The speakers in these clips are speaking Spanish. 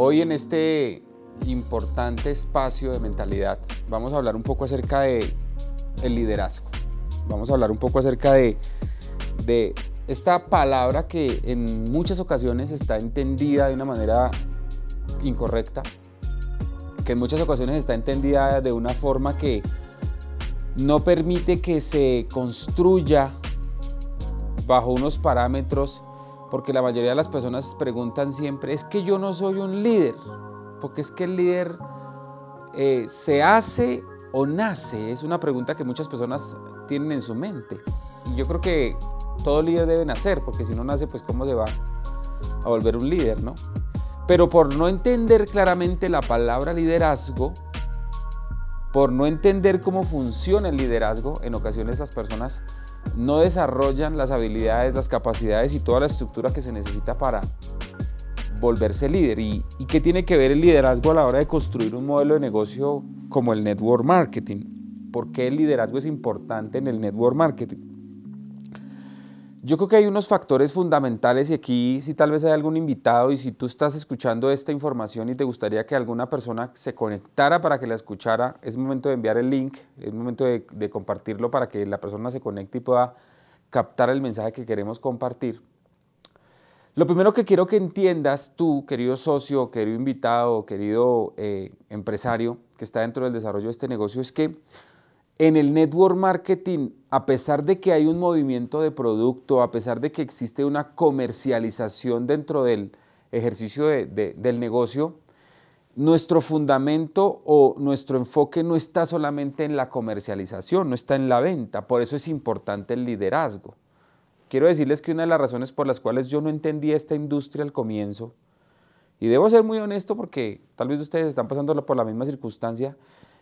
Hoy en este importante espacio de mentalidad vamos a hablar un poco acerca de el liderazgo. Vamos a hablar un poco acerca de, de esta palabra que en muchas ocasiones está entendida de una manera incorrecta, que en muchas ocasiones está entendida de una forma que no permite que se construya bajo unos parámetros, porque la mayoría de las personas preguntan siempre, es que yo no soy un líder, porque es que el líder eh, se hace o nace, es una pregunta que muchas personas tienen en su mente. Y yo creo que todo líder debe nacer, porque si no nace, pues cómo se va a volver un líder, ¿no? Pero por no entender claramente la palabra liderazgo, por no entender cómo funciona el liderazgo, en ocasiones las personas no desarrollan las habilidades, las capacidades y toda la estructura que se necesita para volverse líder. ¿Y, qué tiene que ver el liderazgo a la hora de construir un modelo de negocio como el network marketing? ¿Por qué el liderazgo es importante en el network marketing? Yo creo que hay unos factores fundamentales y aquí si tal vez hay algún invitado y si tú estás escuchando esta información y te gustaría que alguna persona se conectara para que la escuchara, es momento de enviar el link, es momento de, compartirlo para que la persona se conecte y pueda captar el mensaje que queremos compartir. Lo primero que quiero que entiendas tú, querido socio, querido invitado, querido eh, empresario que está dentro del desarrollo de este negocio, es que en el network marketing, a pesar de que hay un movimiento de producto, a pesar de que existe una comercialización dentro del ejercicio de, de, del negocio, nuestro fundamento o nuestro enfoque no está solamente en la comercialización, no está en la venta. Por eso es importante el liderazgo. Quiero decirles que una de las razones por las cuales yo no entendía esta industria al comienzo, y debo ser muy honesto porque tal vez ustedes están pasando por la misma circunstancia,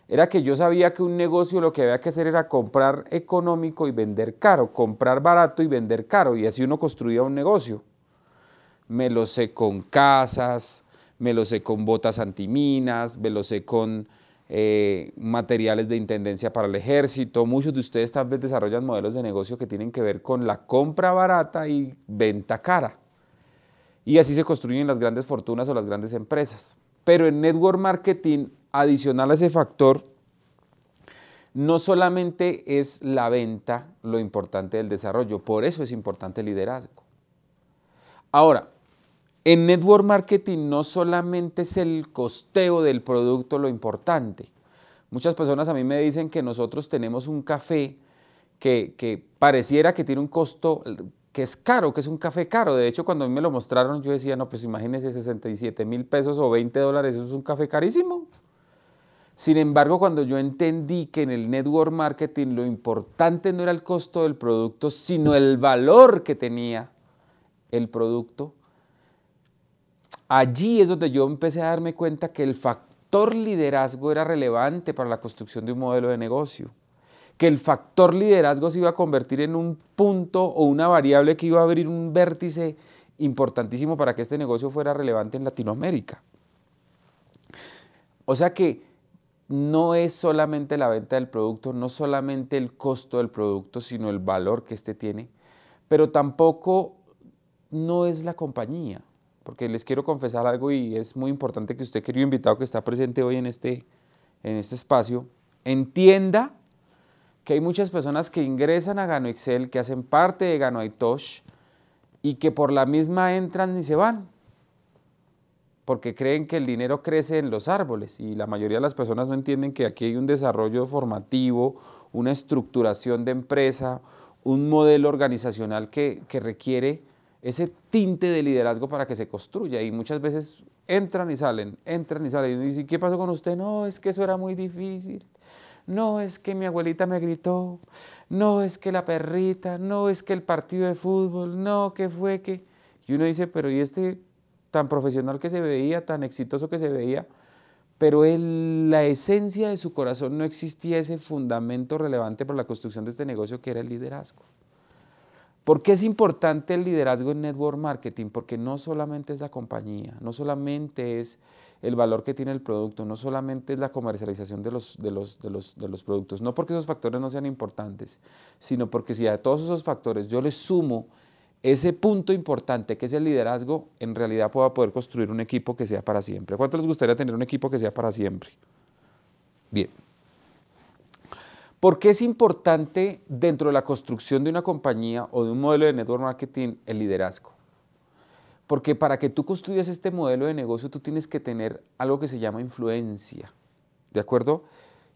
era que yo sabía que un negocio lo que había que hacer era comprar económico y vender caro, comprar barato y vender caro, y así uno construía un negocio. Me lo sé con casas, me lo sé con botas antiminas, me lo sé con eh, materiales de intendencia para el ejército. Muchos de ustedes tal vez desarrollan modelos de negocio que tienen que ver con la compra barata y venta cara. Y así se construyen las grandes fortunas o las grandes empresas. Pero en network marketing adicional a ese factor, no solamente es la venta lo importante del desarrollo, por eso es importante el liderazgo. Ahora, en network marketing no solamente es el costeo del producto lo importante. Muchas personas a mí me dicen que nosotros tenemos un café que, que, pareciera que tiene un costo que es caro, que es un café caro. De hecho, cuando a mí me lo mostraron, yo decía, no, pues imagínense 67 mil pesos o 20 dólares, eso es un café carísimo. Sin embargo, cuando yo entendí que en el network marketing lo importante no era el costo del producto, sino el valor que tenía el producto, allí es donde yo empecé a darme cuenta que el factor liderazgo era relevante para la construcción de un modelo de negocio, que el factor liderazgo se iba a convertir en un punto o una variable que iba a abrir un vértice importantísimo para que este negocio fuera relevante en Latinoamérica. O sea que no es solamente la venta del producto, no solamente el costo del producto, sino el valor que éste tiene, pero tampoco no es la compañía, porque les quiero confesar algo y es muy importante que usted, querido invitado que está presente hoy en este, en este espacio, entienda que hay muchas personas que ingresan a Gano Excel, que hacen parte de Gano Aitosh y que por la misma entran y se van porque creen que el dinero crece en los árboles y la mayoría de las personas no entienden que aquí hay un desarrollo formativo, una estructuración de empresa, un modelo organizacional que, que requiere ese tinte de liderazgo para que se construya y muchas veces entran y salen, entran y salen y dicen, ¿qué pasó con usted? No, es que eso era muy difícil. No, es que mi abuelita me gritó. No, es que la perrita. No, es que el partido de fútbol. No, que fue que... Y uno dice, pero ¿y este tan profesional que se veía, tan exitoso que se veía, pero en la esencia de su corazón no existía ese fundamento relevante para la construcción de este negocio que era el liderazgo. ¿Por qué es importante el liderazgo en network marketing? Porque no solamente es la compañía, no solamente es el valor que tiene el producto, no solamente es la comercialización de los, de los, de los, de los productos, no porque esos factores no sean importantes, sino porque si a todos esos factores yo les sumo ese punto importante que es el liderazgo, en realidad pueda poder construir un equipo que sea para siempre. ¿Cuánto les gustaría tener un equipo que sea para siempre? Bien. ¿Por qué es importante dentro de la construcción de una compañía o de un modelo de network marketing el liderazgo? Porque para que tú construyas este modelo de negocio tú tienes que tener algo que se llama influencia, ¿de acuerdo?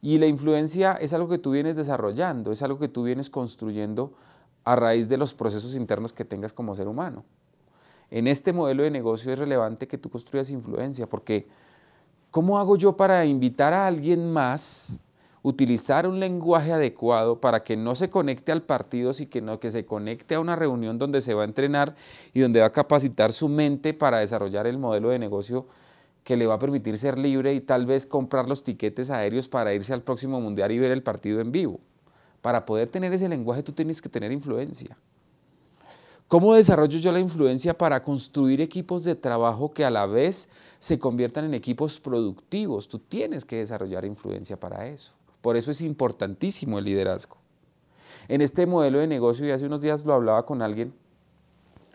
Y la influencia es algo que tú vienes desarrollando, es algo que tú vienes construyendo a raíz de los procesos internos que tengas como ser humano. En este modelo de negocio es relevante que tú construyas influencia, porque ¿cómo hago yo para invitar a alguien más, utilizar un lenguaje adecuado para que no se conecte al partido, sino que se conecte a una reunión donde se va a entrenar y donde va a capacitar su mente para desarrollar el modelo de negocio que le va a permitir ser libre y tal vez comprar los tiquetes aéreos para irse al próximo mundial y ver el partido en vivo? Para poder tener ese lenguaje tú tienes que tener influencia. ¿Cómo desarrollo yo la influencia para construir equipos de trabajo que a la vez se conviertan en equipos productivos? Tú tienes que desarrollar influencia para eso. Por eso es importantísimo el liderazgo. En este modelo de negocio, y hace unos días lo hablaba con alguien,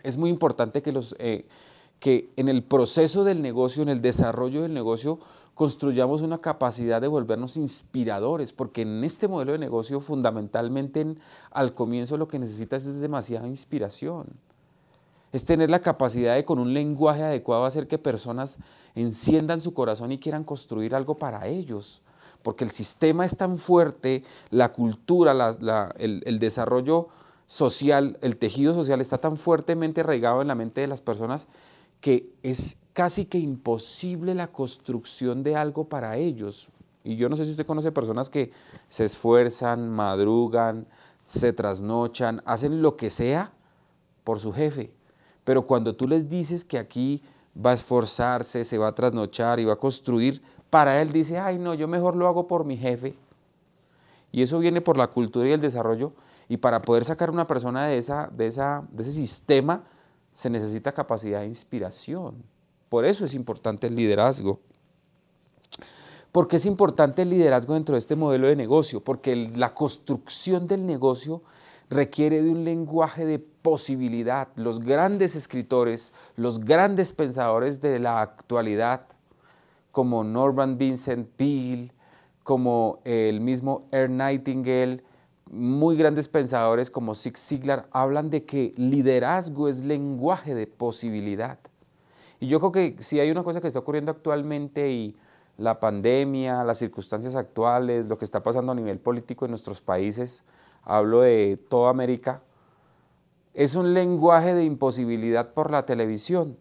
es muy importante que, los, eh, que en el proceso del negocio, en el desarrollo del negocio, construyamos una capacidad de volvernos inspiradores, porque en este modelo de negocio fundamentalmente al comienzo lo que necesitas es demasiada inspiración. Es tener la capacidad de con un lenguaje adecuado hacer que personas enciendan su corazón y quieran construir algo para ellos, porque el sistema es tan fuerte, la cultura, el, el desarrollo social, el tejido social está tan fuertemente arraigado en la mente de las personas que es casi que imposible la construcción de algo para ellos. Y yo no sé si usted conoce personas que se esfuerzan, madrugan, se trasnochan, hacen lo que sea por su jefe. Pero cuando tú les dices que aquí va a esforzarse, se va a trasnochar y va a construir, para él dice, ay no, yo mejor lo hago por mi jefe. Y eso viene por la cultura y el desarrollo. Y para poder sacar una persona de, esa, de, esa, de ese sistema, se necesita capacidad de inspiración. Por eso es importante el liderazgo. ¿Por qué es importante el liderazgo dentro de este modelo de negocio? Porque la construcción del negocio requiere de un lenguaje de posibilidad. Los grandes escritores, los grandes pensadores de la actualidad, como Norman Vincent Peale, como el mismo Ernst Nightingale, muy grandes pensadores como Zig Ziglar hablan de que liderazgo es lenguaje de posibilidad. Y yo creo que si hay una cosa que está ocurriendo actualmente y la pandemia, las circunstancias actuales, lo que está pasando a nivel político en nuestros países, hablo de toda América, es un lenguaje de imposibilidad por la televisión.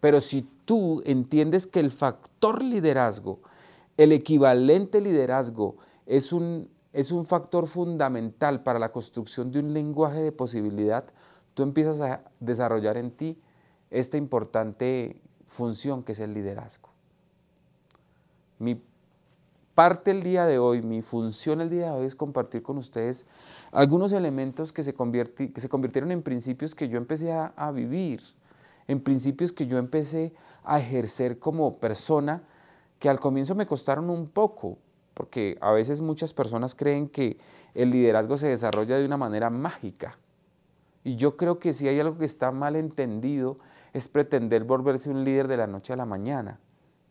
Pero si tú entiendes que el factor liderazgo, el equivalente liderazgo, es un es un factor fundamental para la construcción de un lenguaje de posibilidad, tú empiezas a desarrollar en ti esta importante función que es el liderazgo. Mi parte el día de hoy, mi función el día de hoy es compartir con ustedes algunos elementos que se, que se convirtieron en principios que yo empecé a, a vivir, en principios que yo empecé a ejercer como persona, que al comienzo me costaron un poco, porque a veces muchas personas creen que el liderazgo se desarrolla de una manera mágica. Y yo creo que si hay algo que está mal entendido es pretender volverse un líder de la noche a la mañana.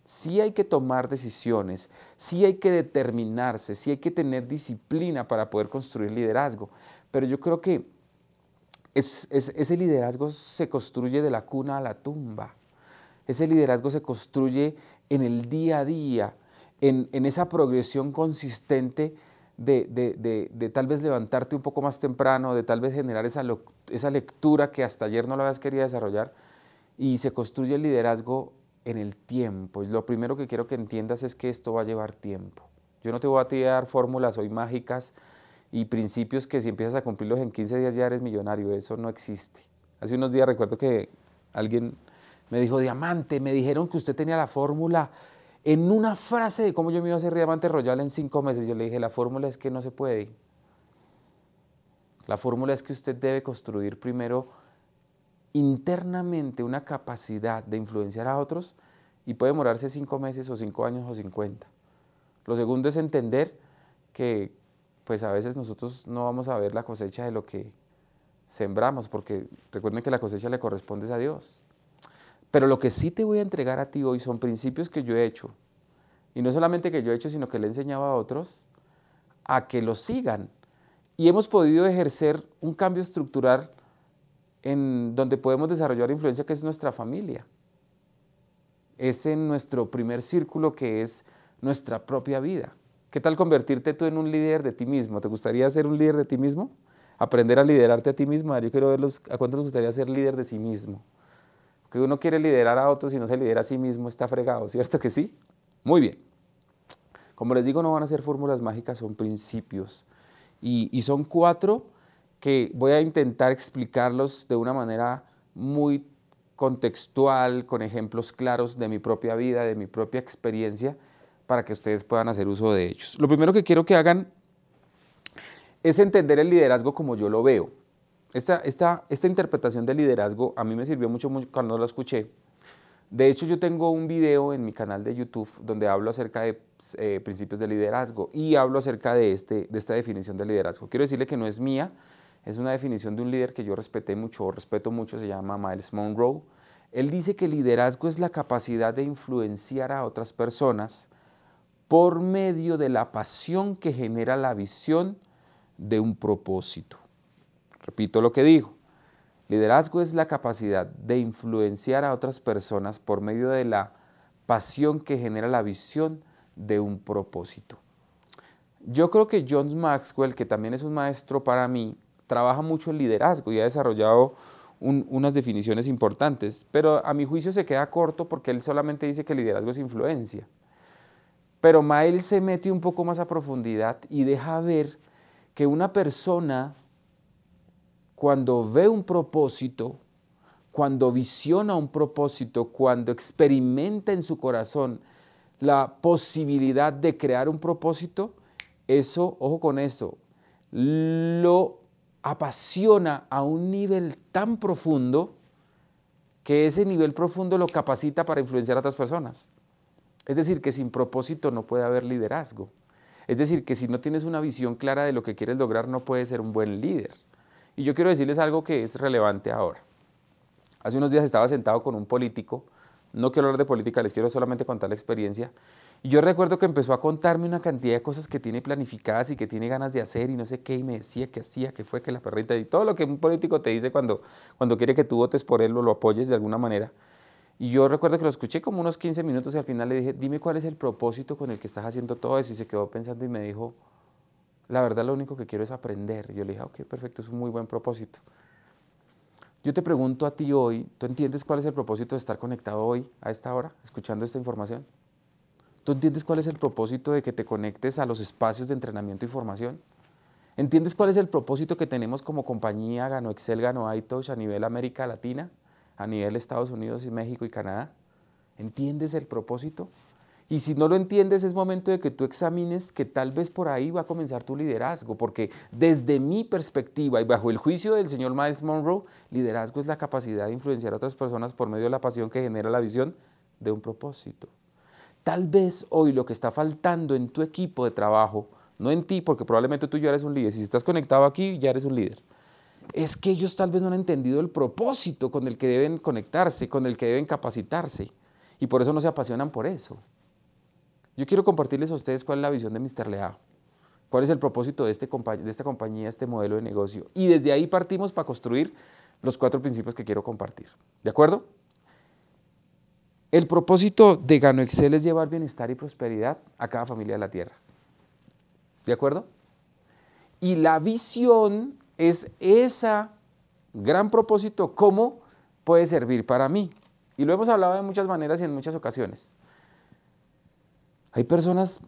Sí hay que tomar decisiones, sí hay que determinarse, sí hay que tener disciplina para poder construir liderazgo. Pero yo creo que ese liderazgo se construye de la cuna a la tumba. Ese liderazgo se construye en el día a día, en, esa progresión consistente de, tal vez levantarte un poco más temprano, de tal vez generar esa, esa lectura que hasta ayer no la habías querido desarrollar, y se construye el liderazgo en el tiempo. Y lo primero que quiero que entiendas es que esto va a llevar tiempo. Yo no te voy a tirar fórmulas hoy mágicas y principios que si empiezas a cumplirlos en 15 días ya eres millonario. Eso no existe. Hace unos días recuerdo que alguien me dijo, diamante, me dijeron que usted tenía la fórmula en una frase de cómo yo me iba a hacer diamante royal en cinco meses, yo le dije, la fórmula es que no se puede. La fórmula es que usted debe construir primero internamente una capacidad de influenciar a otros y puede demorarse cinco meses o cinco años o cincuenta. Lo segundo es entender que pues a veces nosotros no vamos a ver la cosecha de lo que, sembramos, porque recuerden que la cosecha le corresponde a Dios. Pero lo que sí te voy a entregar a ti hoy son principios que yo he hecho. Y no solamente que yo he hecho, sino que le he enseñado a otros a que los sigan. Y hemos podido ejercer un cambio estructural en donde podemos desarrollar influencia que es nuestra familia. Es en nuestro primer círculo que es nuestra propia vida. ¿Qué tal convertirte tú en un líder de ti mismo? ¿Te gustaría ser un líder de ti mismo? Aprender a liderarte a ti mismo. Yo quiero verlos, ¿a cuántos les gustaría ser líder de sí mismo? Que uno quiere liderar a otros y no se lidera a sí mismo, está fregado, ¿cierto que sí? Muy bien. Como les digo, no van a ser fórmulas mágicas, son principios. Y son cuatro que voy a intentar explicarlos de una manera muy contextual, con ejemplos claros de mi propia vida, de mi propia experiencia, para que ustedes puedan hacer uso de ellos. Lo primero que quiero que hagan es entender el liderazgo como yo lo veo. Esta, esta, esta interpretación del liderazgo a mí me sirvió mucho, cuando lo escuché. De hecho, yo tengo un video en mi canal de YouTube donde hablo acerca de eh, principios de liderazgo y hablo acerca de, este, de esta definición de liderazgo. Quiero decirle que no es mía, es una definición de un líder que yo respeté mucho, respeto mucho, se llama Miles Monroe. Él dice que liderazgo es la capacidad de influenciar a otras personas por medio de la pasión que genera la visión de un propósito. Repito lo que dijo. Liderazgo es la capacidad de influenciar a otras personas por medio de la pasión que genera la visión de un propósito. Yo creo que John Maxwell, que también es un maestro para mí, trabaja mucho en liderazgo y ha desarrollado unas definiciones importantes, pero a mi juicio se queda corto porque él solamente dice que liderazgo es influencia. Pero Miles se mete un poco más a profundidad y deja ver que una persona cuando ve un propósito, cuando visiona un propósito, cuando experimenta en su corazón la posibilidad de crear un propósito, eso, ojo con eso, lo apasiona a un nivel tan profundo que ese nivel profundo lo capacita para influenciar a otras personas. Es decir, que sin propósito no puede haber liderazgo. Es decir, que si no tienes una visión clara de lo que quieres lograr, no puedes ser un buen líder. Y yo quiero decirles algo que es relevante ahora. Hace unos días estaba sentado con un político, no quiero hablar de política, les quiero solamente contar la experiencia. Y yo recuerdo que empezó a contarme una cantidad de cosas que tiene planificadas y que tiene ganas de hacer y no sé qué, y me decía que hacía, que fue, que la perrita, y todo lo que un político te dice cuando, cuando quiere que tú votes por él o lo apoyes de alguna manera. Y yo recuerdo que lo escuché como unos 15 minutos y al final le dije, dime cuál es el propósito con el que estás haciendo todo eso. Y se quedó pensando y me dijo, la verdad lo único que quiero es aprender. Yo le dije, ok, perfecto, es un muy buen propósito. Yo te pregunto a ti hoy, ¿tú entiendes cuál es el propósito de estar conectado hoy a esta hora, escuchando esta información? ¿Tú entiendes cuál es el propósito de que te conectes a los espacios de entrenamiento y formación? ¿Entiendes cuál es el propósito que tenemos como compañía Gano Excel, Gano iTouch a nivel América Latina? a nivel Estados Unidos y México y Canadá? ¿Entiendes el propósito? Y si no lo entiendes, es momento de que tú examines que tal vez por ahí va a comenzar tu liderazgo, porque desde mi perspectiva y bajo el juicio del señor Miles Monroe, liderazgo es la capacidad de influenciar a otras personas por medio de la pasión que genera la visión de un propósito. Tal vez hoy lo que está faltando en tu equipo de trabajo, no en ti, porque probablemente tú ya eres un líder, si estás conectado aquí, ya eres un líder es que ellos tal vez no han entendido el propósito con el que deben conectarse, con el que deben capacitarse, y por eso no se apasionan por eso. Yo quiero compartirles a ustedes cuál es la visión de Mr. Leao, cuál es el propósito de, este, de esta compañía, este modelo de negocio, y desde ahí partimos para construir los cuatro principios que quiero compartir. ¿De acuerdo? El propósito de Gano Excel es llevar bienestar y prosperidad a cada familia de la Tierra. ¿De acuerdo? Y la visión es ese gran propósito, cómo puede servir para mí. Y lo hemos hablado de muchas maneras y en muchas ocasiones. Hay personas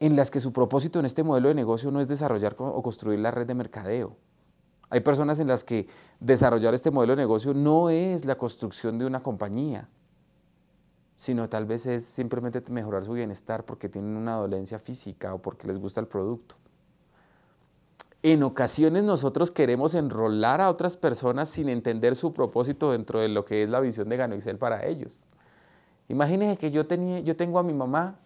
en las que su propósito en este modelo de negocio no es desarrollar o construir la red de mercadeo. Hay personas en las que desarrollar este modelo de negocio no es la construcción de una compañía, sino tal vez es simplemente mejorar su bienestar porque tienen una dolencia física o porque les gusta el producto. En ocasiones nosotros queremos enrolar a otras personas sin entender su propósito dentro de lo que es la visión de Excel para ellos. Imagínense que yo, tenía, yo tengo a mi mamá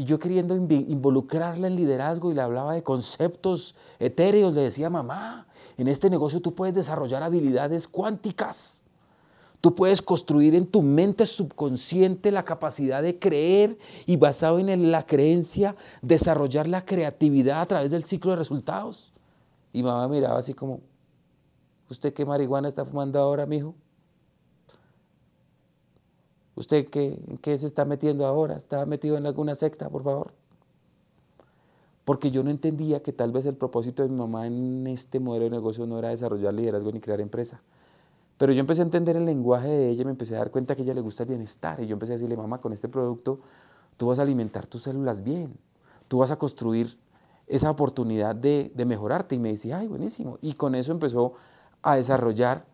Y yo queriendo involucrarla en liderazgo y le hablaba de conceptos etéreos, le decía, mamá, en este negocio tú puedes desarrollar habilidades cuánticas. Tú puedes construir en tu mente subconsciente la capacidad de creer y basado en la creencia desarrollar la creatividad a través del ciclo de resultados. Y mamá miraba así como, ¿usted qué marihuana está fumando ahora, mijo? ¿Usted qué, qué se está metiendo ahora? ¿Está metido en alguna secta, por favor? Porque yo no entendía que tal vez el propósito de mi mamá en este modelo de negocio no era desarrollar liderazgo ni crear empresa. Pero yo empecé a entender el lenguaje de ella, me empecé a dar cuenta que a ella le gusta el bienestar. Y yo empecé a decirle, mamá, con este producto tú vas a alimentar tus células bien, tú vas a construir esa oportunidad de, mejorarte. Y me decía, ay, buenísimo. Y con eso empezó a desarrollar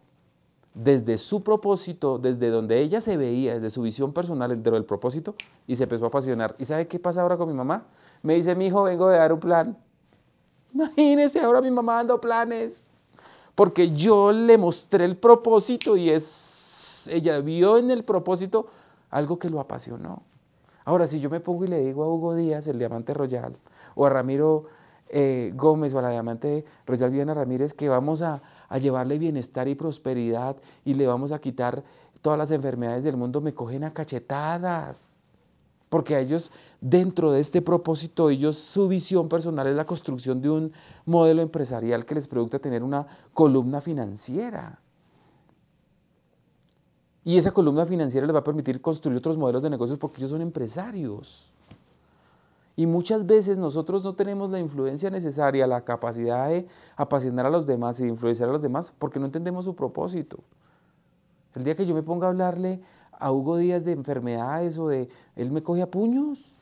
desde su propósito, desde donde ella se veía, desde su visión personal dentro del propósito, y se empezó a apasionar. ¿Y sabe qué pasa ahora con mi mamá? Me dice, mi hijo, vengo de dar un plan. Imagínese, ahora mi mamá dando planes porque yo le mostré el propósito y es, ella vio en el propósito algo que lo apasionó. Ahora, si yo me pongo y le digo a Hugo Díaz, el diamante royal, o a Ramiro eh, Gómez o a la diamante royal Viana Ramírez, que vamos a, a llevarle bienestar y prosperidad y le vamos a quitar todas las enfermedades del mundo, me cogen a cachetadas. Porque a ellos, dentro de este propósito, ellos, su visión personal es la construcción de un modelo empresarial que les produce tener una columna financiera. Y esa columna financiera les va a permitir construir otros modelos de negocios porque ellos son empresarios. Y muchas veces nosotros no tenemos la influencia necesaria, la capacidad de apasionar a los demás y de influenciar a los demás porque no entendemos su propósito. El día que yo me ponga a hablarle a Hugo Díaz de enfermedades o de... Él me coge a puños.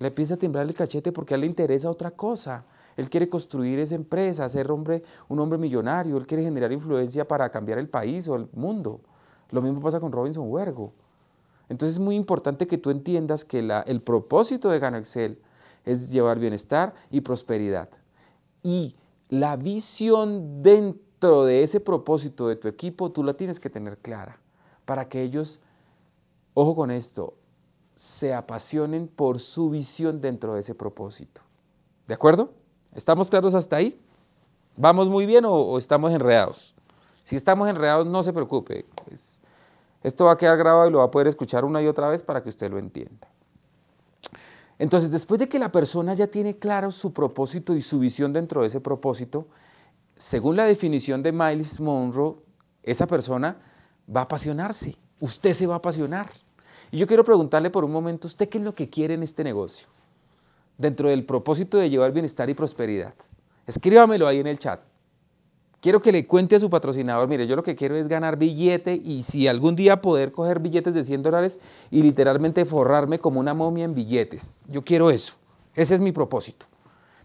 Le empieza a temblar el cachete porque a él le interesa otra cosa. Él quiere construir esa empresa, ser hombre, un hombre millonario. Él quiere generar influencia para cambiar el país o el mundo. Lo mismo pasa con Robinson Huergo. Entonces es muy importante que tú entiendas que el propósito de Gano Excel es llevar bienestar y prosperidad. Y la visión dentro de ese propósito de tu equipo, tú la tienes que tener clara para que ellos, ojo con esto, se apasionen por su visión dentro de ese propósito. ¿De acuerdo? ¿Estamos claros hasta ahí? ¿Vamos muy bien o, estamos enredados? Si estamos enredados, no se preocupe. Esto va a quedar grabado y lo va a poder escuchar una y otra vez para que usted lo entienda. Entonces, después de que la persona ya tiene claro su propósito y su visión dentro de ese propósito, según la definición de Miles Monroe, esa persona va a apasionarse, usted se va a apasionar. Y yo quiero preguntarle por un momento, ¿usted qué es lo que quiere en este negocio? Dentro del propósito de llevar bienestar y prosperidad. Escríbamelo ahí en el chat. Quiero que le cuente a su patrocinador, mire, yo lo que quiero es ganar billete y si algún día poder coger billetes de 100 dólares y literalmente forrarme como una momia en billetes. Yo quiero eso. Ese es mi propósito.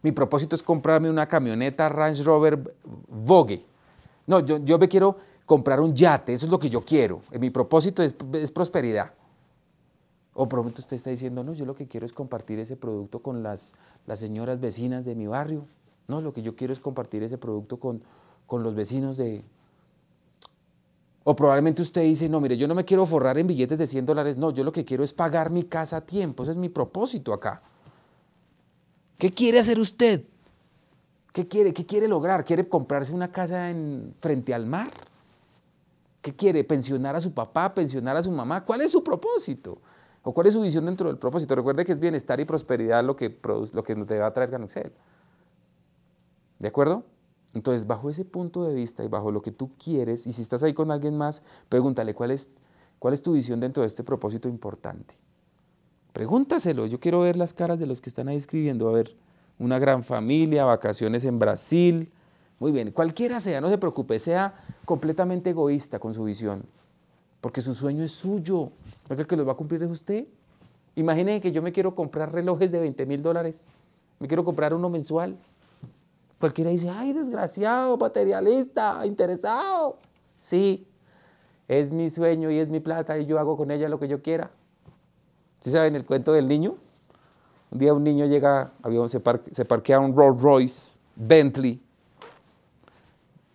Mi propósito es comprarme una camioneta Range Rover Vogue. No, yo, yo me quiero comprar un yate, eso es lo que yo quiero. Mi propósito es, prosperidad. O probablemente usted está diciendo, no, yo lo que quiero es compartir ese producto con las, las señoras vecinas de mi barrio. No, lo que yo quiero es compartir ese producto con, con los vecinos de... O probablemente usted dice, no, mire, yo no me quiero forrar en billetes de 100 dólares, no, yo lo que quiero es pagar mi casa a tiempo, ese es mi propósito acá. ¿Qué quiere hacer usted? ¿Qué quiere, qué quiere lograr? ¿Quiere comprarse una casa en, frente al mar? ¿Qué quiere? ¿Pensionar a su papá? ¿Pensionar a su mamá? ¿Cuál es su propósito? ¿O cuál es su visión dentro del propósito? Recuerde que es bienestar y prosperidad lo que, produce, lo que te va a traer Ganoxel. ¿De acuerdo? Entonces, bajo ese punto de vista y bajo lo que tú quieres, y si estás ahí con alguien más, pregúntale cuál es, cuál es tu visión dentro de este propósito importante. Pregúntaselo. Yo quiero ver las caras de los que están ahí escribiendo. A ver, una gran familia, vacaciones en Brasil, muy bien, cualquiera sea, no se preocupe, sea completamente egoísta con su visión, porque su sueño es suyo, no el que lo va a cumplir es usted. Imaginen que yo me quiero comprar relojes de 20 mil dólares, me quiero comprar uno mensual. Cualquiera dice, ay, desgraciado, materialista, interesado. Sí, es mi sueño y es mi plata y yo hago con ella lo que yo quiera. ¿Sí saben el cuento del niño? Un día un niño llega, se, se parquea un Rolls Royce, Bentley,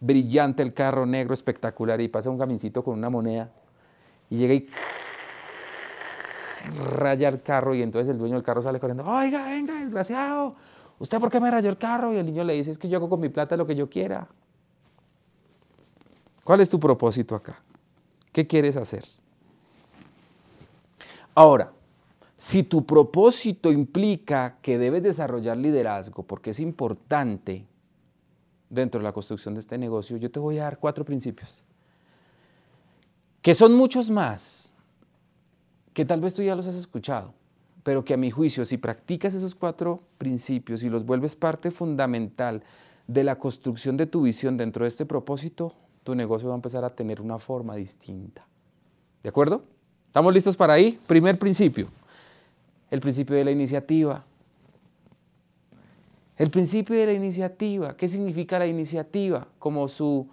brillante el carro negro, espectacular, y pasa un camincito con una moneda, y llega y raya el carro y entonces el dueño del carro sale corriendo, oiga, venga, desgraciado, ¿usted por qué me rayó el carro? Y el niño le dice, es que yo hago con mi plata lo que yo quiera. ¿Cuál es tu propósito acá? ¿Qué quieres hacer? Ahora, si tu propósito implica que debes desarrollar liderazgo, porque es importante dentro de la construcción de este negocio, yo te voy a dar cuatro principios, que son muchos más, que tal vez tú ya los has escuchado, pero que a mi juicio, si practicas esos cuatro principios y los vuelves parte fundamental de la construcción de tu visión dentro de este propósito, tu negocio va a empezar a tener una forma distinta. ¿De acuerdo? ¿Estamos listos para ahí? Primer principio el principio de la iniciativa. El principio de la iniciativa, ¿qué significa la iniciativa? Como su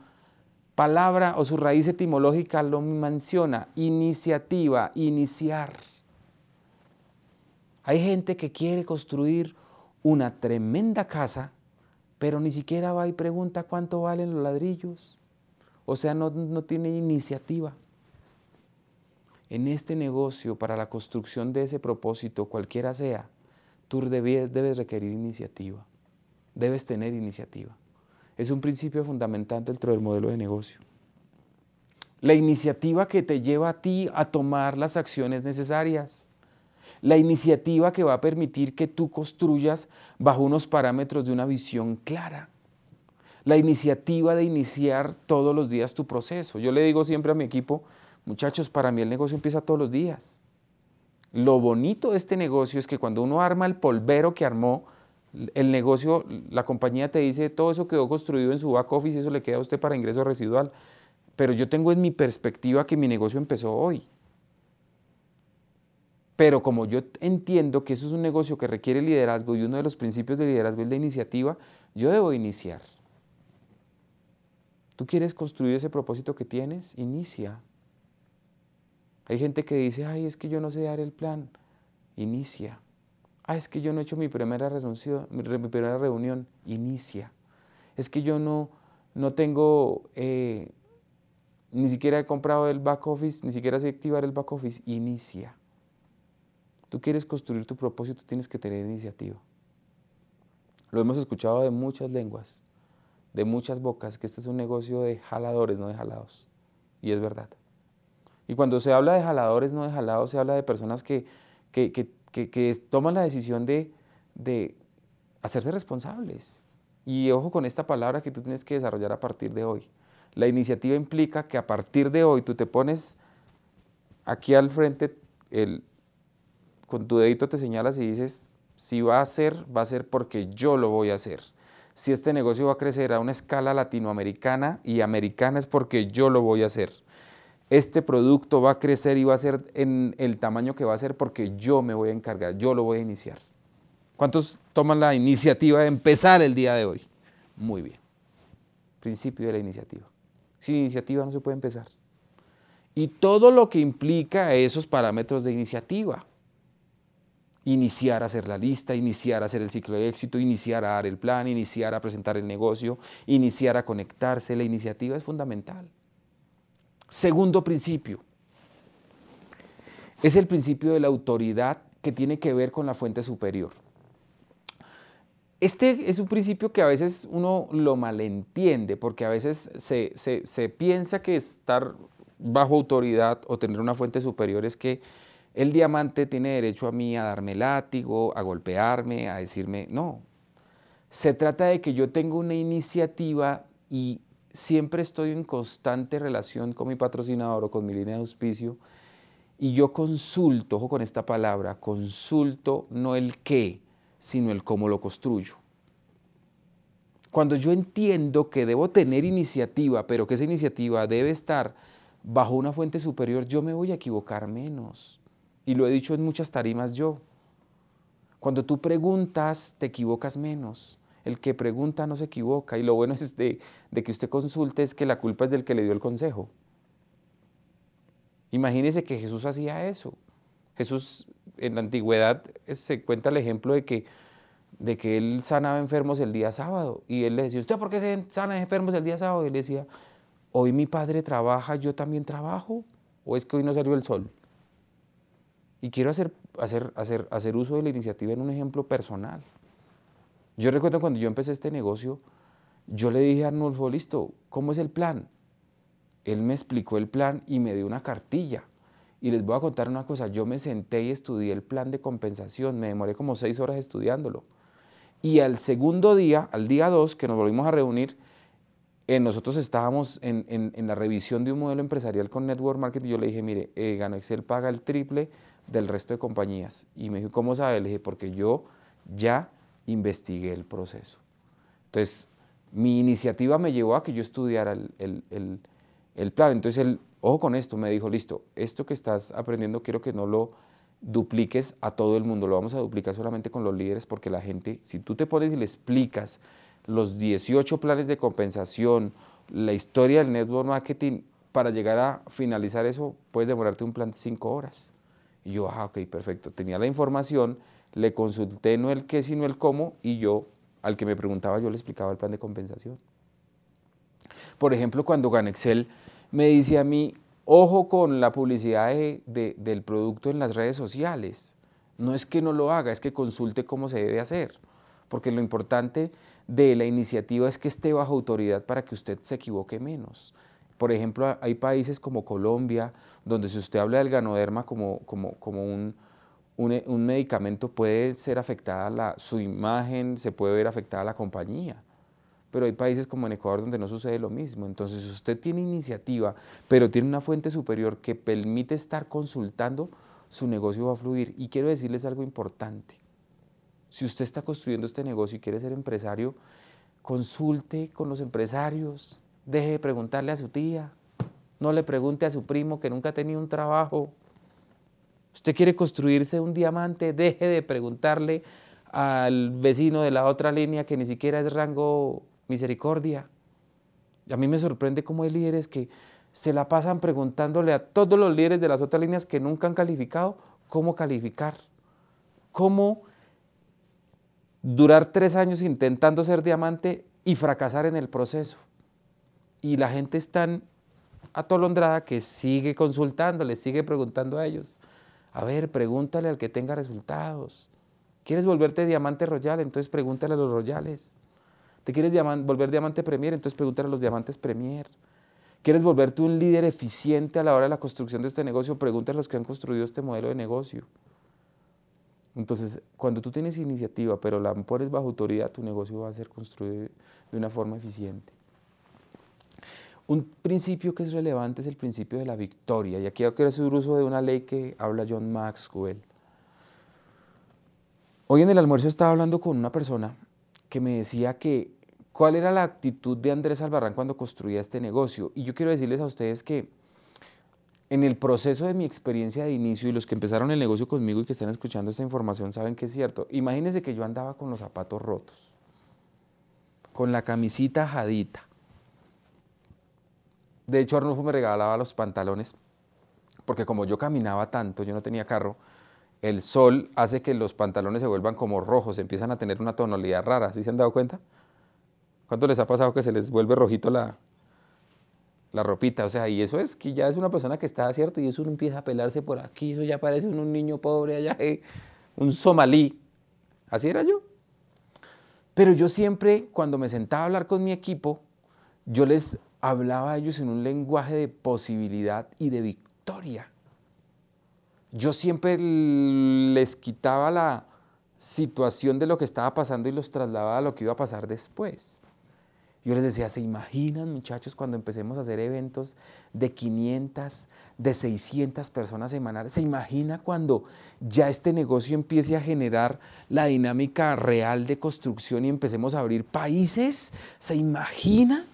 palabra o su raíz etimológica lo menciona, iniciativa, iniciar. Hay gente que quiere construir una tremenda casa, pero ni siquiera va y pregunta cuánto valen los ladrillos. O sea, no, no tiene iniciativa en este negocio para la construcción de ese propósito, cualquiera sea, tú debes, requerir iniciativa, debes tener iniciativa. Es un principio fundamental dentro del modelo de negocio. La iniciativa que te lleva a ti a tomar las acciones necesarias. La iniciativa que va a permitir que tú construyas bajo unos parámetros de una visión clara. La iniciativa de iniciar todos los días tu proceso. Yo le digo siempre a mi equipo, Muchachos, para mí el negocio empieza todos los días. Lo bonito de este negocio es que cuando uno arma el polvero que armó, el negocio, la compañía te dice, todo eso quedó construido en su back office, eso le queda a usted para ingreso residual. Pero yo tengo en mi perspectiva que mi negocio empezó hoy. Pero como yo entiendo que eso es un negocio que requiere liderazgo y uno de los principios de liderazgo es la iniciativa, yo debo iniciar. ¿Tú quieres construir ese propósito que tienes? Inicia. Hay gente que dice, ay, es que yo no sé dar el plan. Inicia. Ah, es que yo no he hecho mi primera, reunión. Inicia. Es que yo no, no tengo, eh, ni siquiera he comprado el back office, ni siquiera sé activar el back office. Inicia. Tú quieres construir tu propósito, tienes que tener iniciativa. Lo hemos escuchado de muchas lenguas, de muchas bocas, que este es un negocio de jaladores, no de jalados. Y es verdad. Y cuando se habla de jaladores, no de jalados, se habla de personas que, toman la decisión de, de hacerse responsables. Y ojo con esta palabra que tú tienes que desarrollar a partir de hoy. La iniciativa implica que a partir de hoy tú te pones aquí al frente, el, con tu dedito te señalas y dices, si va a ser, va a ser porque yo lo voy a hacer. Si este negocio va a crecer a una escala latinoamericana y americana es porque yo lo voy a hacer este producto va a crecer y va a ser en el tamaño que va a ser porque yo me voy a encargar, yo lo voy a iniciar. ¿Cuántos toman la iniciativa de empezar el día de hoy? Muy bien. Principio de la iniciativa. Sin iniciativa no se puede empezar. Y todo lo que implica esos parámetros de iniciativa. Iniciar a hacer la lista, iniciar a hacer el ciclo de éxito, iniciar a dar el plan, iniciar a presentar el negocio, iniciar a conectarse. La iniciativa es fundamental. Segundo principio, es el principio de la autoridad que tiene que ver con la fuente superior. Este es un principio que a veces uno lo malentiende, porque a veces se, piensa que estar bajo autoridad o tener una fuente superior es que el diamante tiene derecho a mí a darme látigo, a golpearme, a decirme, no. Se trata de que yo tengo una iniciativa y siempre estoy en constante relación con mi patrocinador o con mi línea de auspicio y yo consulto, ojo con esta palabra, consulto no el qué, sino el cómo lo construyo. Cuando yo entiendo que debo tener iniciativa, pero que esa iniciativa debe estar bajo una fuente superior, yo me voy a equivocar menos. Y lo he dicho en muchas tarimas yo. Cuando tú preguntas, te equivocas menos. El que pregunta no se equivoca y lo bueno es de, que usted consulte es que la culpa es del que le dio el consejo. Imagínese que Jesús hacía eso. Jesús en la antigüedad se cuenta el ejemplo de que, de que él sanaba enfermos el día sábado y él le decía, ¿usted por qué se sana enfermos el día sábado? Y él decía, hoy mi padre trabaja, yo también trabajo, o es que hoy no salió el sol. Y quiero hacer, hacer, hacer, hacer uso de la iniciativa en un ejemplo personal. Yo recuerdo cuando yo empecé este negocio, yo le dije a Arnulfo, listo, ¿cómo es el plan? Él me explicó el plan y me dio una cartilla. Y les voy a contar una cosa, yo me senté y estudié el plan de compensación, me demoré como seis horas estudiándolo. Y al segundo día, al día dos, que nos volvimos a reunir, eh, nosotros estábamos en, la revisión de un modelo empresarial con Network Marketing yo le dije, mire, eh, Gano Excel paga el triple del resto de compañías. Y me dijo, ¿cómo sabe? Le dije, porque yo ya investigué el proceso. Entonces, mi iniciativa me llevó a que yo estudiara el, plan. Entonces, él, ojo con esto, me dijo, listo, esto que estás aprendiendo quiero que no lo dupliques a todo el mundo, lo vamos a duplicar solamente con los líderes porque la gente, si tú te pones y le explicas los 18 planes de compensación, la historia del network marketing, para llegar a finalizar eso puedes demorarte un plan de 5 horas. Y yo, ah, ok, perfecto. Tenía la información, le consulté no el qué, sino el cómo, y yo, al que me preguntaba, yo le explicaba el plan de compensación. Por ejemplo, cuando Ganexel me dice a mí, ojo con la publicidad del producto en las redes sociales. No es que no lo haga, es que consulte cómo se debe hacer. Porque lo importante de la iniciativa es que esté bajo autoridad para que usted se equivoque menos. Por ejemplo, hay países como Colombia, donde si usted habla del ganoderma como, como, como un, un, medicamento, puede ser afectada la, su imagen, se puede ver afectada la compañía. Pero hay países como en Ecuador donde no sucede lo mismo. Entonces, si usted tiene iniciativa, pero tiene una fuente superior que permite estar consultando, su negocio va a fluir. Y quiero decirles algo importante. Si usted está construyendo este negocio y quiere ser empresario, consulte con los empresarios, deje de preguntarle a su tía, no le pregunte a su primo que nunca ha tenido un trabajo. Usted quiere construirse un diamante, deje de preguntarle al vecino de la otra línea que ni siquiera es rango misericordia. a mí me sorprende cómo hay líderes que se la pasan preguntándole a todos los líderes de las otras líneas que nunca han calificado cómo calificar, cómo durar tres años intentando ser diamante y fracasar en el proceso. Y la gente es tan atolondrada que sigue consultándole, sigue preguntando a ellos. A ver, pregúntale al que tenga resultados. ¿Quieres volverte diamante royal? Entonces pregúntale a los royales. ¿Te quieres volver diamante premier? Entonces pregúntale a los diamantes premier. ¿Quieres volverte un líder eficiente a la hora de la construcción de este negocio? Pregúntale a los que han construido este modelo de negocio. Entonces, cuando tú tienes iniciativa, pero la pones bajo autoridad, tu negocio va a ser construido de una forma eficiente. Un principio que es relevante es el principio de la victoria. Y aquí quiero hacer uso de una ley que habla John Maxwell. Hoy en el almuerzo estaba hablando con una persona que me decía que cuál era la actitud de Andrés Albarrán cuando construía este negocio. Y yo quiero decirles a ustedes que en el proceso de mi experiencia de inicio y los que empezaron el negocio conmigo y que están escuchando esta información saben que es cierto. Imagínense que yo andaba con los zapatos rotos, con la camisita jadita. De hecho, Arnulfo me regalaba los pantalones porque como yo caminaba tanto, yo no tenía carro, el sol hace que los pantalones se vuelvan como rojos, empiezan a tener una tonalidad rara. ¿Sí se han dado cuenta? ¿Cuánto les ha pasado que se les vuelve rojito la, la ropita, o sea, y eso es que ya es una persona que está, ¿cierto? Y eso empieza a pelarse por aquí, eso ya parece un, niño pobre allá, eh, un somalí. Así era yo. Pero yo siempre, cuando me sentaba a hablar con mi equipo, yo les hablaba a ellos en un lenguaje de posibilidad y de victoria. Yo siempre les quitaba la situación de lo que estaba pasando y los trasladaba a lo que iba a pasar después. Yo les decía, ¿se imaginan muchachos cuando empecemos a hacer eventos de 500, de 600 personas semanales? ¿Se imagina cuando ya este negocio empiece a generar la dinámica real de construcción y empecemos a abrir países? ¿Se imagina?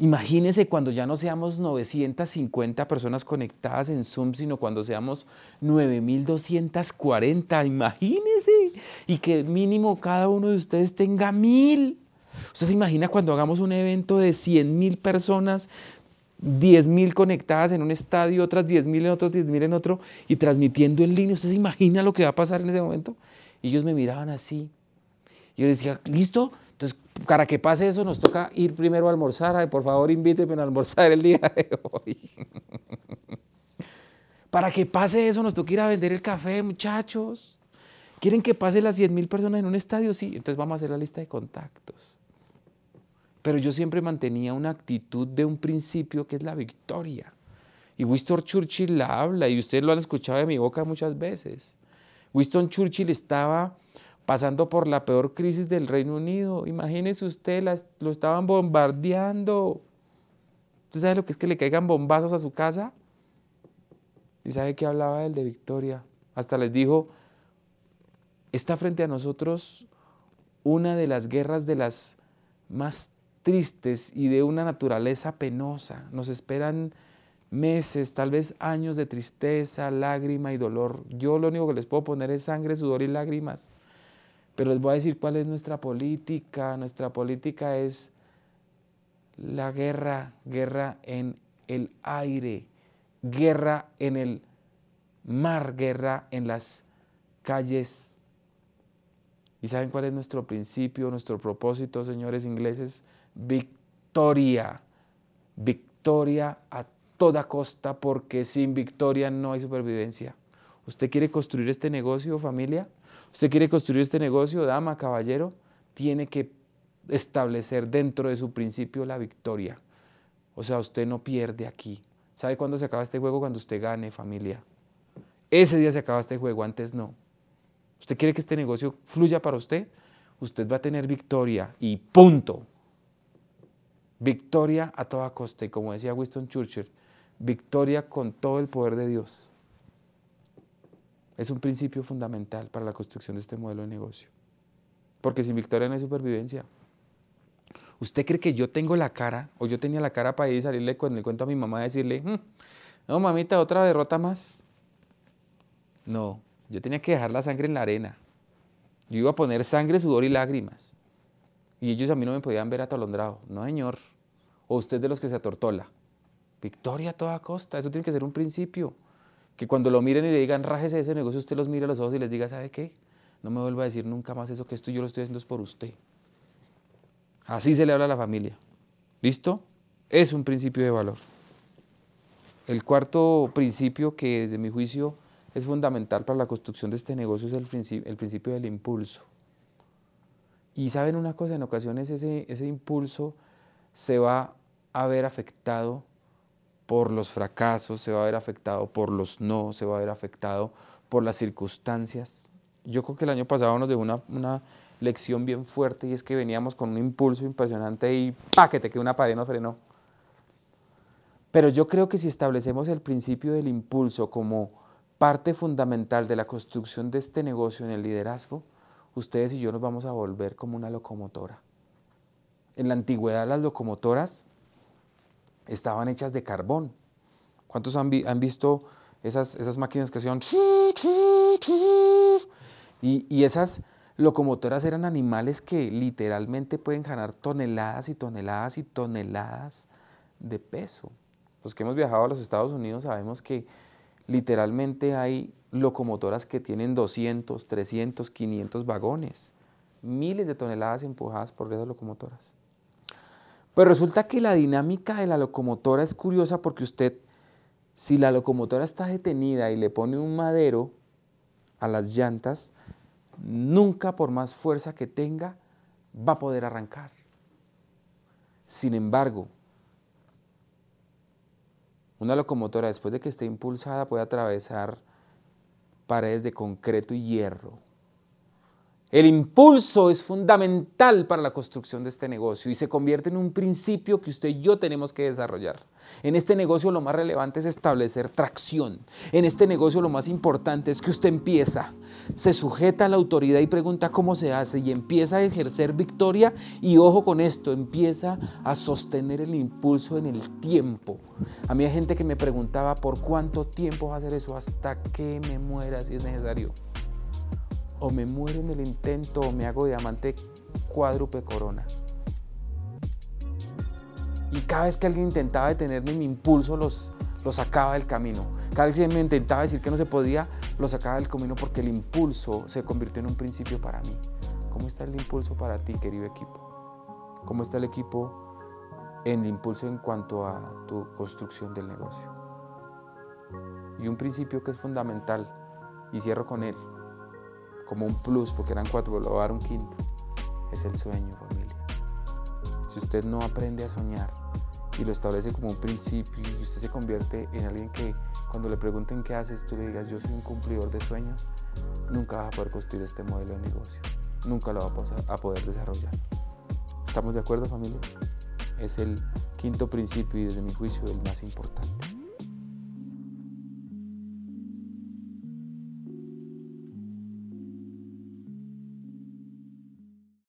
Imagínense cuando ya no seamos 950 personas conectadas en Zoom, sino cuando seamos 9240. Imagínense. Y que mínimo cada uno de ustedes tenga mil. ¿Usted se imagina cuando hagamos un evento de 100 mil personas, 10 mil conectadas en un estadio, otras 10 mil en otro, 10 mil en otro, y transmitiendo en línea? ¿Usted se imagina lo que va a pasar en ese momento? Y ellos me miraban así. Yo decía, ¿listo? Para que pase eso, nos toca ir primero a almorzar. Por favor, invíteme a almorzar el día de hoy. Para que pase eso nos toca ir a vender el café, muchachos. ¿Quieren que pase las 100 mil personas en un estadio? Sí, entonces vamos a hacer la lista de contactos. Pero yo siempre mantenía una actitud de un principio que es la victoria. Y Winston Churchill la habla y ustedes lo han escuchado de mi boca muchas veces. Winston Churchill estaba pasando por la peor crisis del Reino Unido. Imagínense usted, lo estaban bombardeando. ¿Usted sabe lo que es que le caigan bombazos a su casa? Y sabe que hablaba él de victoria. Hasta les dijo, está frente a nosotros una de las guerras de las más tristes y de una naturaleza penosa. Nos esperan meses, tal vez años de tristeza, lágrima y dolor. Yo lo único que les puedo poner es sangre, sudor y lágrimas. Pero les voy a decir cuál es nuestra política. Nuestra política es la guerra, guerra en el aire, guerra en el mar, guerra en las calles. ¿Y saben cuál es nuestro principio, nuestro propósito, señores ingleses? Victoria. Victoria a toda costa porque sin victoria no hay supervivencia. ¿Usted quiere construir este negocio, familia? ¿Usted quiere construir este negocio, dama, caballero? Tiene que establecer dentro de su principio la victoria. O sea, usted no pierde aquí. ¿Sabe cuándo se acaba este juego? Cuando usted gane, familia. Ese día se acaba este juego, antes no. ¿Usted quiere que este negocio fluya para usted? Usted va a tener victoria y punto. Victoria a toda costa. Y como decía Winston Churchill, victoria con todo el poder de Dios. Es un principio fundamental para la construcción de este modelo de negocio. Porque sin victoria no hay supervivencia. ¿Usted cree que yo tengo la cara, o yo tenía la cara para ir y salirle con el cuento a mi mamá y decirle, hmm, no mamita, otra derrota más? No, yo tenía que dejar la sangre en la arena. Yo iba a poner sangre, sudor y lágrimas. Y ellos a mí no me podían ver atolondrado. No, señor. O usted de los que se atortola. Victoria a toda costa, eso tiene que ser un principio. Que cuando lo miren y le digan, rájese ese negocio, usted los mire a los ojos y les diga, ¿sabe qué? No me vuelva a decir nunca más eso, que esto yo lo estoy haciendo es por usted. Así se le habla a la familia. ¿Listo? Es un principio de valor. El cuarto principio que desde mi juicio es fundamental para la construcción de este negocio es el principio, el principio del impulso. Y saben una cosa, en ocasiones ese, ese impulso se va a ver afectado por los fracasos, se va a ver afectado por los no, se va a ver afectado por las circunstancias. Yo creo que el año pasado nos dejó una, una lección bien fuerte y es que veníamos con un impulso impresionante y ¡pa! que una pared nos frenó. Pero yo creo que si establecemos el principio del impulso como parte fundamental de la construcción de este negocio en el liderazgo, ustedes y yo nos vamos a volver como una locomotora. En la antigüedad las locomotoras estaban hechas de carbón. ¿Cuántos han, visto esas, esas, máquinas que hacían... Y, y esas locomotoras eran animales que literalmente pueden ganar toneladas y toneladas y toneladas de peso. Los que hemos viajado a los Estados Unidos sabemos que literalmente hay locomotoras que tienen 200, 300, 500 vagones, miles de toneladas empujadas por esas locomotoras. Pero resulta que la dinámica de la locomotora es curiosa porque usted, si la locomotora está detenida y le pone un madero a las llantas, nunca por más fuerza que tenga va a poder arrancar. Sin embargo, una locomotora después de que esté impulsada puede atravesar paredes de concreto y hierro el impulso es fundamental para la construcción de este negocio y se convierte en un principio que usted y yo tenemos que desarrollar. En este negocio lo más relevante es establecer tracción. En este negocio lo más importante es que usted empieza, se sujeta a la autoridad y pregunta cómo se hace y empieza a ejercer victoria y ojo con esto, empieza a sostener el impulso en el tiempo. A mí hay gente que me preguntaba por cuánto tiempo va a hacer eso hasta que me muera si es necesario o me muero en el intento o me hago diamante cuádruple corona. Y cada vez que alguien intentaba detenerme, mi impulso los, los sacaba del camino. Cada vez que me intentaba decir que no se podía, lo sacaba del camino porque el impulso se convirtió en un principio para mí. ¿Cómo está el impulso para ti, querido equipo? ¿Cómo está el equipo en el impulso en cuanto a tu construcción del negocio? Y un principio que es fundamental, y cierro con él, como un plus, porque eran cuatro, lo voy a dar un quinto, es el sueño, familia. Si usted no aprende a soñar y lo establece como un principio y usted se convierte en alguien que cuando le pregunten qué haces, tú le digas yo soy un cumplidor de sueños, nunca vas a poder construir este modelo de negocio, nunca lo vas a poder desarrollar. ¿Estamos de acuerdo familia? Es el quinto principio y desde mi juicio el más importante.